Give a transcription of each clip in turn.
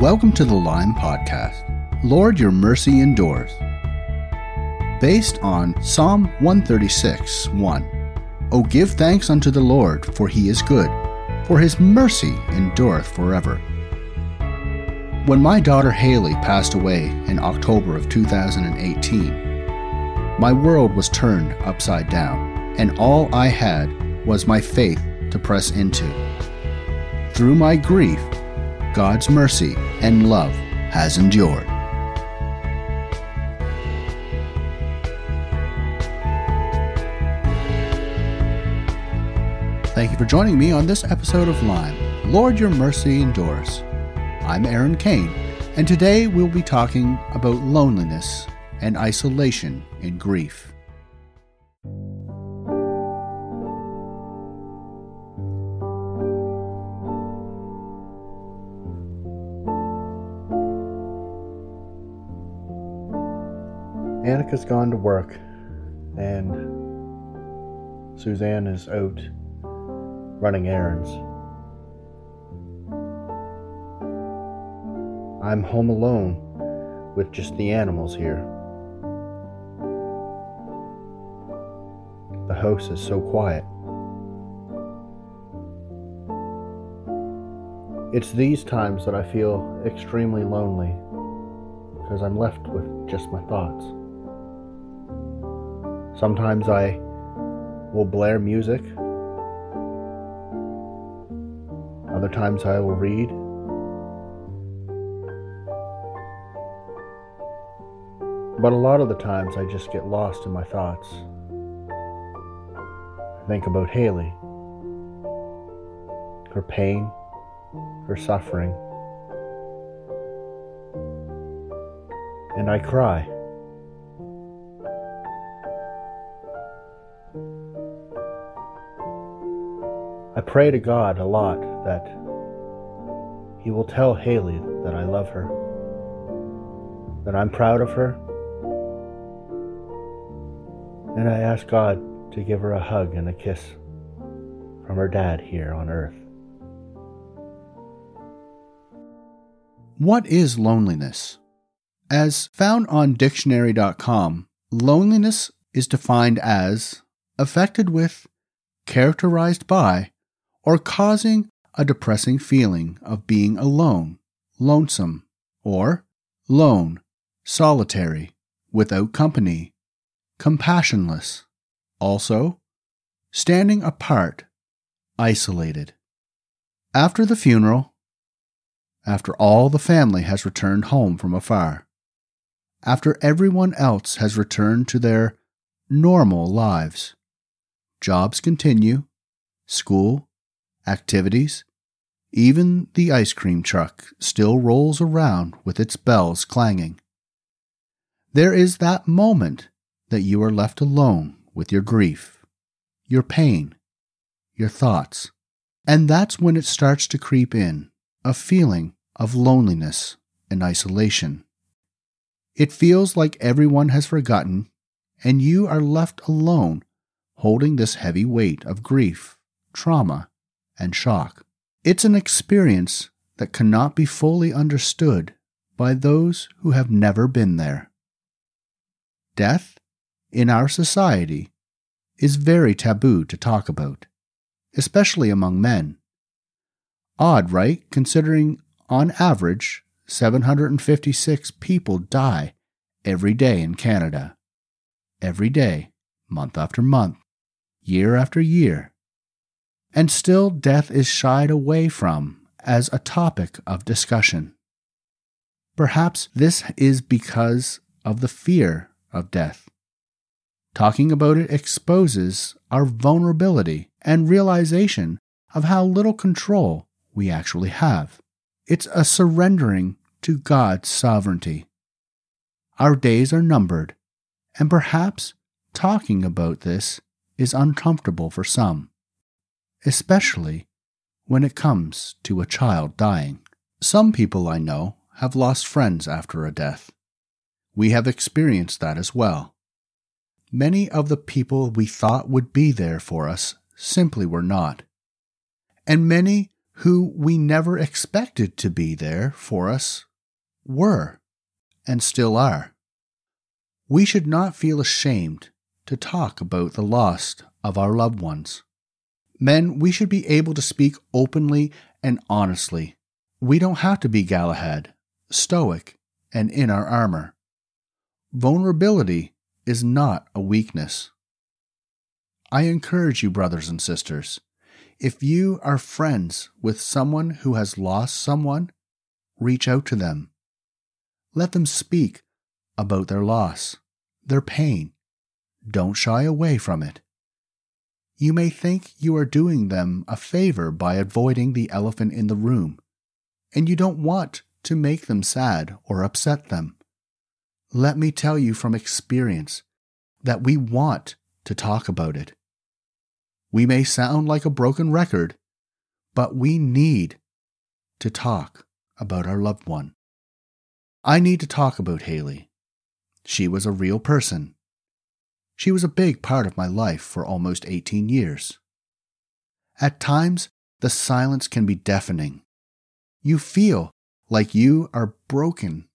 Welcome to the Lime Podcast. Lord, your mercy endures. Based on Psalm 136 1. O give thanks unto the Lord, for he is good, for his mercy endureth forever. When my daughter Haley passed away in October of 2018, my world was turned upside down, and all I had was my faith to press into. Through my grief, God's mercy and love has endured. Thank you for joining me on this episode of Lime. Lord, your mercy endures. I'm Aaron Kane, and today we'll be talking about loneliness and isolation in grief. Annika's gone to work, and Suzanne is out running errands. I'm home alone with just the animals here. The house is so quiet. It's these times that I feel extremely lonely because I'm left with just my thoughts. Sometimes I will blare music. Other times I will read. But a lot of the times I just get lost in my thoughts. I think about Haley, her pain, her suffering, and I cry. I pray to God a lot that He will tell Haley that I love her, that I'm proud of her, and I ask God to give her a hug and a kiss from her dad here on earth. What is loneliness? As found on dictionary.com, loneliness is defined as affected with, characterized by, or causing a depressing feeling of being alone, lonesome, or lone, solitary, without company, compassionless. Also, standing apart, isolated. After the funeral, after all the family has returned home from afar, after everyone else has returned to their normal lives, jobs continue, school, activities, even the ice cream truck still rolls around with its bells clanging. There is that moment that you are left alone with your grief, your pain, your thoughts, and that's when it starts to creep in a feeling of loneliness and isolation. It feels like everyone has forgotten, and you are left alone holding this heavy weight of grief, trauma, and shock. It's an experience that cannot be fully understood by those who have never been there. Death, in our society, is very taboo to talk about, especially among men. Odd, right, considering on average 756 people die every day in Canada. Every day, month after month, year after year and still death is shied away from as a topic of discussion. Perhaps this is because of the fear of death. Talking about it exposes our vulnerability and realization of how little control we actually have. It's a surrendering to God's sovereignty. Our days are numbered, and perhaps talking about this is uncomfortable for some especially when it comes to a child dying. Some people I know have lost friends after a death. We have experienced that as well. Many of the people we thought would be there for us simply were not. And many who we never expected to be there for us were and still are. We should not feel ashamed to talk about the loss of our loved ones. Men, we should be able to speak openly and honestly. We don't have to be Galahad, stoic, and in our armor. Vulnerability is not a weakness. I encourage you, brothers and sisters, if you are friends with someone who has lost someone, reach out to them. Let them speak about their loss, their pain. Don't shy away from it. You may think you are doing them a favor by avoiding the elephant in the room, and you don't want to make them sad or upset them. Let me tell you from experience that we want to talk about it. We may sound like a broken record, but we need to talk about our loved one. I need to talk about Haley. She was a real person. She was a big part of my life for almost 18 years. At times, the silence can be deafening. You feel like you are broken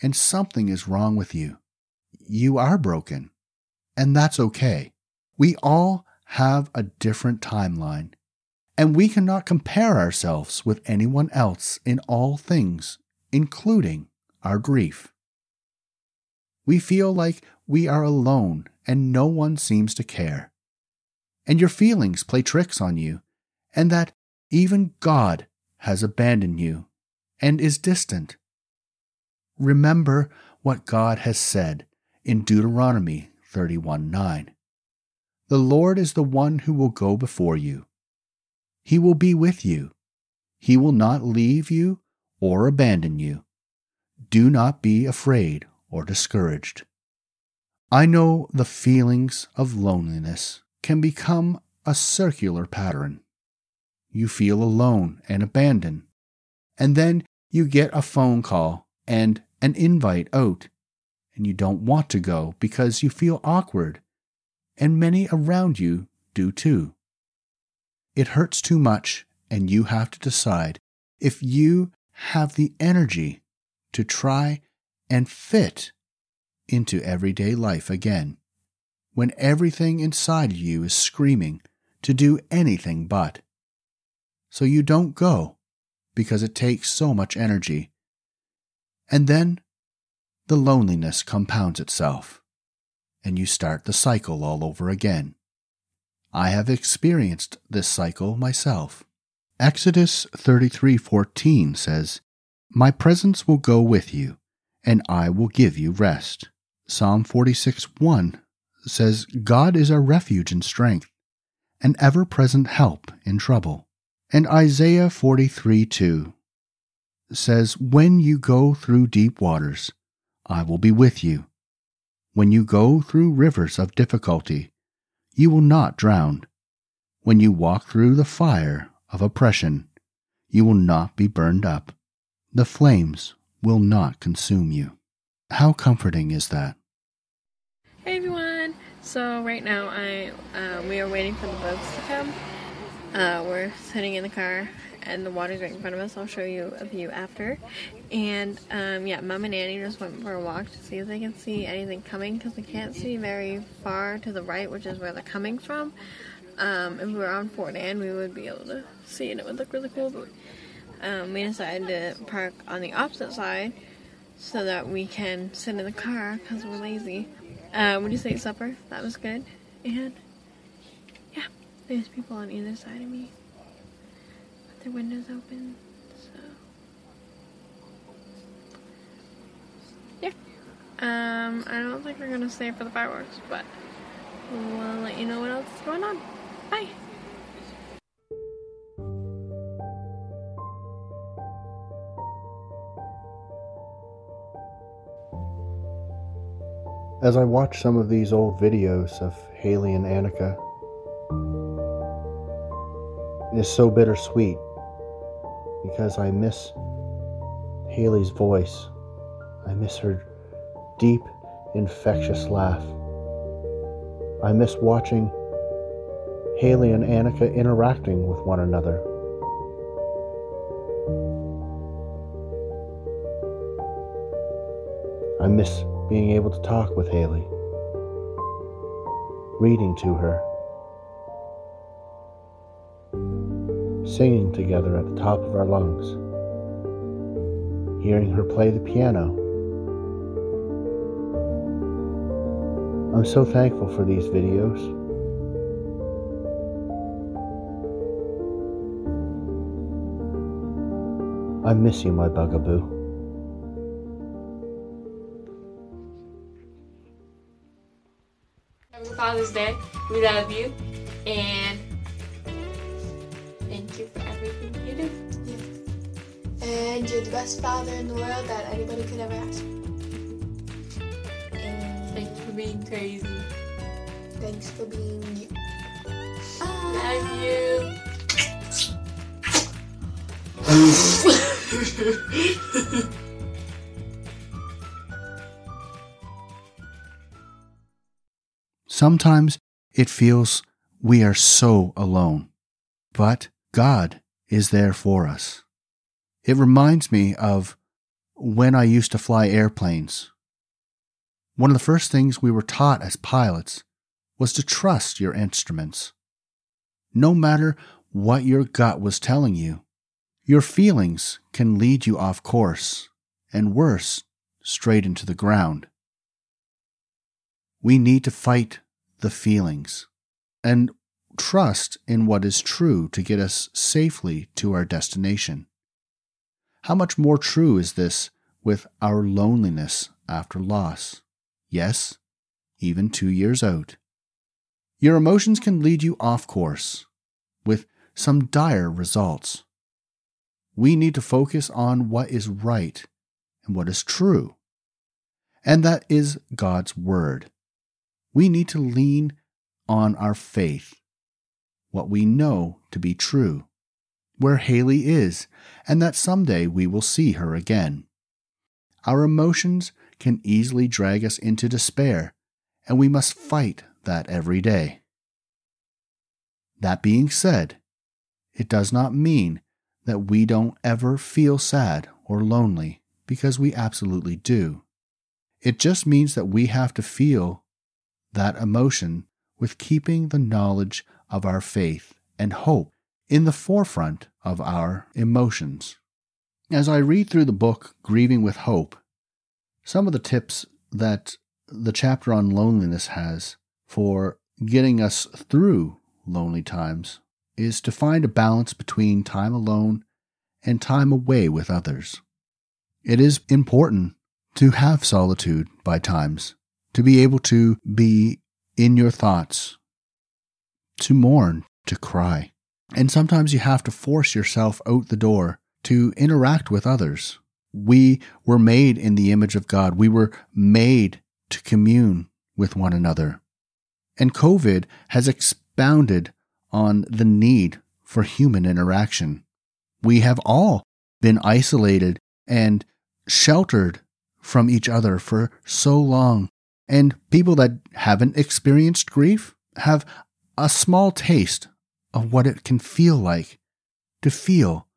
and something is wrong with you. You are broken, and that's okay. We all have a different timeline, and we cannot compare ourselves with anyone else in all things, including our grief. We feel like we are alone and no one seems to care. And your feelings play tricks on you, and that even God has abandoned you and is distant. Remember what God has said in Deuteronomy 31 9. The Lord is the one who will go before you. He will be with you. He will not leave you or abandon you. Do not be afraid or discouraged. I know the feelings of loneliness can become a circular pattern. You feel alone and abandoned, and then you get a phone call and an invite out, and you don't want to go because you feel awkward, and many around you do too. It hurts too much, and you have to decide if you have the energy to try and fit into everyday life again, when everything inside you is screaming to do anything but. So you don't go because it takes so much energy and then the loneliness compounds itself, and you start the cycle all over again. I have experienced this cycle myself. Exodus 33:14 says, "My presence will go with you, and I will give you rest." Psalm 46:1 says, "God is our refuge and strength, an ever-present help in trouble." And Isaiah 43:2 says, When you go through deep waters, I will be with you. When you go through rivers of difficulty, you will not drown. When you walk through the fire of oppression, you will not be burned up. The flames will not consume you. How comforting is that? Hey everyone! So right now I uh, we are waiting for the boats to come. Uh, we're sitting in the car and the water's right in front of us. I'll show you a view after. And um, yeah, Mom and Annie just went for a walk to see if they can see anything coming because they can't see very far to the right, which is where they're coming from. Um, if we were on Fort Anne, we would be able to see and it would look really cool. But um, we decided to park on the opposite side so that we can sit in the car because we're lazy. Uh, do you say, supper? That was good. And yeah, there's people on either side of me with their windows open, so yeah. Um, I don't think we're gonna stay for the fireworks, but we'll let you know what else is going on. Bye. as I watch some of these old videos of Haley and Annika. It is so bittersweet because I miss Haley's voice. I miss her deep, infectious laugh. I miss watching Haley and Annika interacting with one another. I miss being able to talk with Haley, reading to her, singing together at the top of our lungs, hearing her play the piano. I'm so thankful for these videos. I miss you, my bugaboo. Day. We love you. And thank you for everything you do. And you're the best father in the world that anybody could ever ask. And thanks for being crazy. Thanks for being you. Love you. Sometimes it feels we are so alone, but God is there for us. It reminds me of when I used to fly airplanes. One of the first things we were taught as pilots was to trust your instruments. No matter what your gut was telling you, your feelings can lead you off course, and worse, straight into the ground. We need to fight the feelings and trust in what is true to get us safely to our destination. How much more true is this with our loneliness after loss? Yes, even two years out. Your emotions can lead you off course with some dire results. We need to focus on what is right and what is true, and that is God's Word. We need to lean on our faith, what we know to be true, where Haley is, and that someday we will see her again. Our emotions can easily drag us into despair, and we must fight that every day. That being said, it does not mean that we don't ever feel sad or lonely, because we absolutely do. It just means that we have to feel that emotion with keeping the knowledge of our faith and hope in the forefront of our emotions. As I read through the book Grieving with Hope, some of the tips that the chapter on loneliness has for getting us through lonely times is to find a balance between time alone and time away with others. It is important to have solitude by times, to be able to be in your thoughts, to mourn, to cry. And sometimes you have to force yourself out the door to interact with others. We were made in the image of God. We were made to commune with one another. And COVID has expounded on the need for human interaction. We have all been isolated and sheltered from each other for so long. And people that haven't experienced grief have a small taste of what it can feel like to feel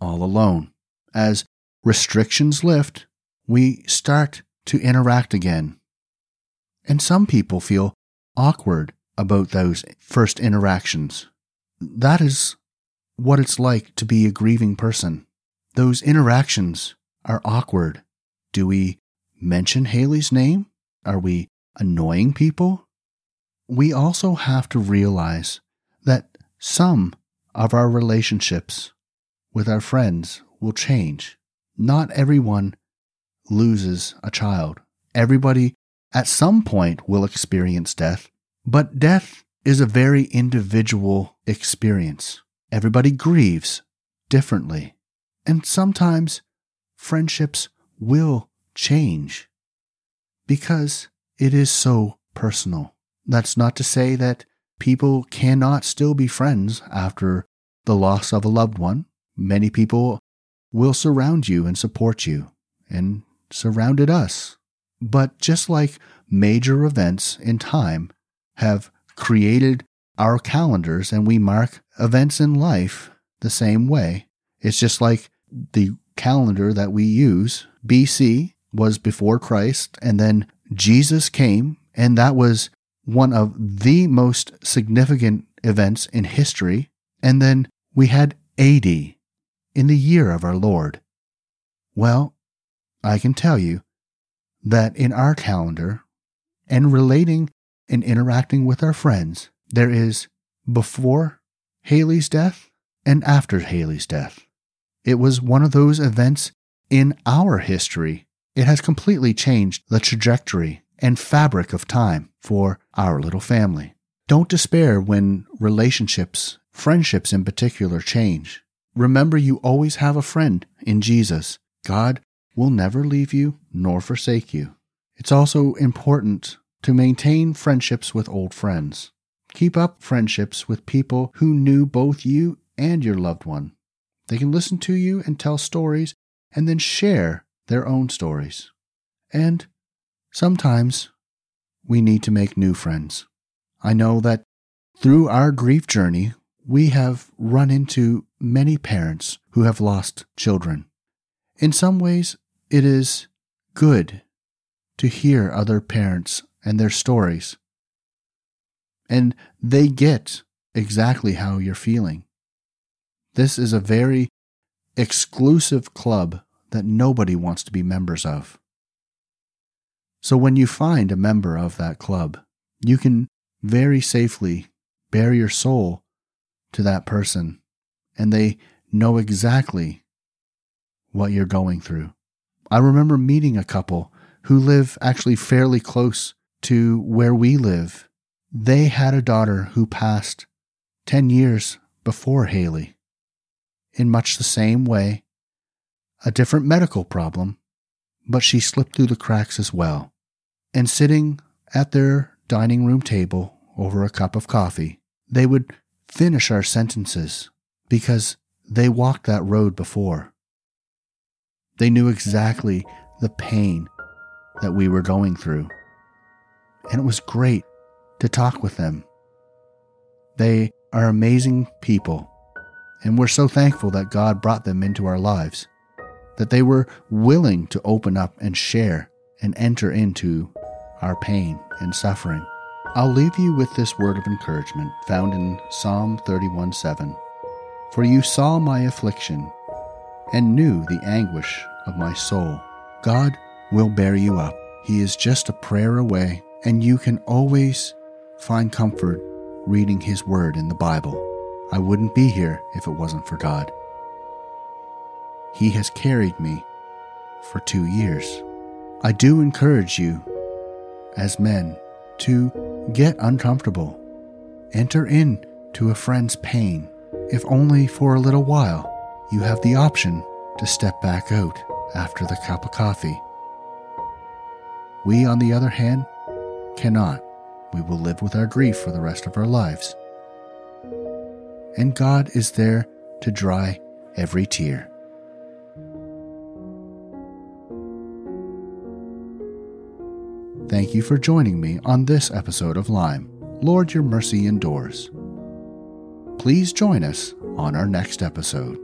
all alone. As restrictions lift, we start to interact again. And some people feel awkward about those first interactions. That is what it's like to be a grieving person. Those interactions are awkward. Do we mention Haley's name? Are we annoying people? We also have to realize that some of our relationships with our friends will change. Not everyone loses a child. Everybody at some point will experience death, but death is a very individual experience. Everybody grieves differently. And sometimes friendships will change because it is so personal. That's not to say that people cannot still be friends after the loss of a loved one. Many people will surround you and support you and surrounded us. But just like major events in time have created our calendars and we mark events in life the same way. It's just like the calendar that we use, BC, was before Christ, and then Jesus came, and that was one of the most significant events in history. And then we had AD in the year of our Lord. Well, I can tell you that in our calendar and relating and interacting with our friends, there is before Haley's death and after Haley's death. It was one of those events in our history. It has completely changed the trajectory and fabric of time for our little family. Don't despair when relationships, friendships in particular, change. Remember, you always have a friend in Jesus. God will never leave you nor forsake you. It's also important to maintain friendships with old friends. Keep up friendships with people who knew both you and your loved one. They can listen to you and tell stories and then share their own stories. And sometimes we need to make new friends. I know that through our grief journey, we have run into many parents who have lost children. In some ways, it is good to hear other parents and their stories. And they get exactly how you're feeling. This is a very exclusive club that nobody wants to be members of. So when you find a member of that club, you can very safely bare your soul to that person, and they know exactly what you're going through. I remember meeting a couple who live actually fairly close to where we live. They had a daughter who passed 10 years before Haley in much the same way, a different medical problem, but she slipped through the cracks as well. And sitting at their dining room table over a cup of coffee, they would finish our sentences because they walked that road before. They knew exactly the pain that we were going through. And it was great to talk with them. They are amazing people, and we're so thankful that God brought them into our lives, that they were willing to open up and share and enter into our pain and suffering. I'll leave you with this word of encouragement found in Psalm 31 7. For you saw my affliction and knew the anguish of my soul. God will bear you up. He is just a prayer away, and you can always find comfort reading His Word in the Bible. I wouldn't be here if it wasn't for God. He has carried me for two years. I do encourage you, as men, to get uncomfortable. Enter into a friend's pain, if only for a little while. You have the option to step back out after the cup of coffee. We, on the other hand, cannot. We will live with our grief for the rest of our lives. And God is there to dry every tear. Thank you for joining me on this episode of Lime. Lord, your mercy endures. Please join us on our next episode.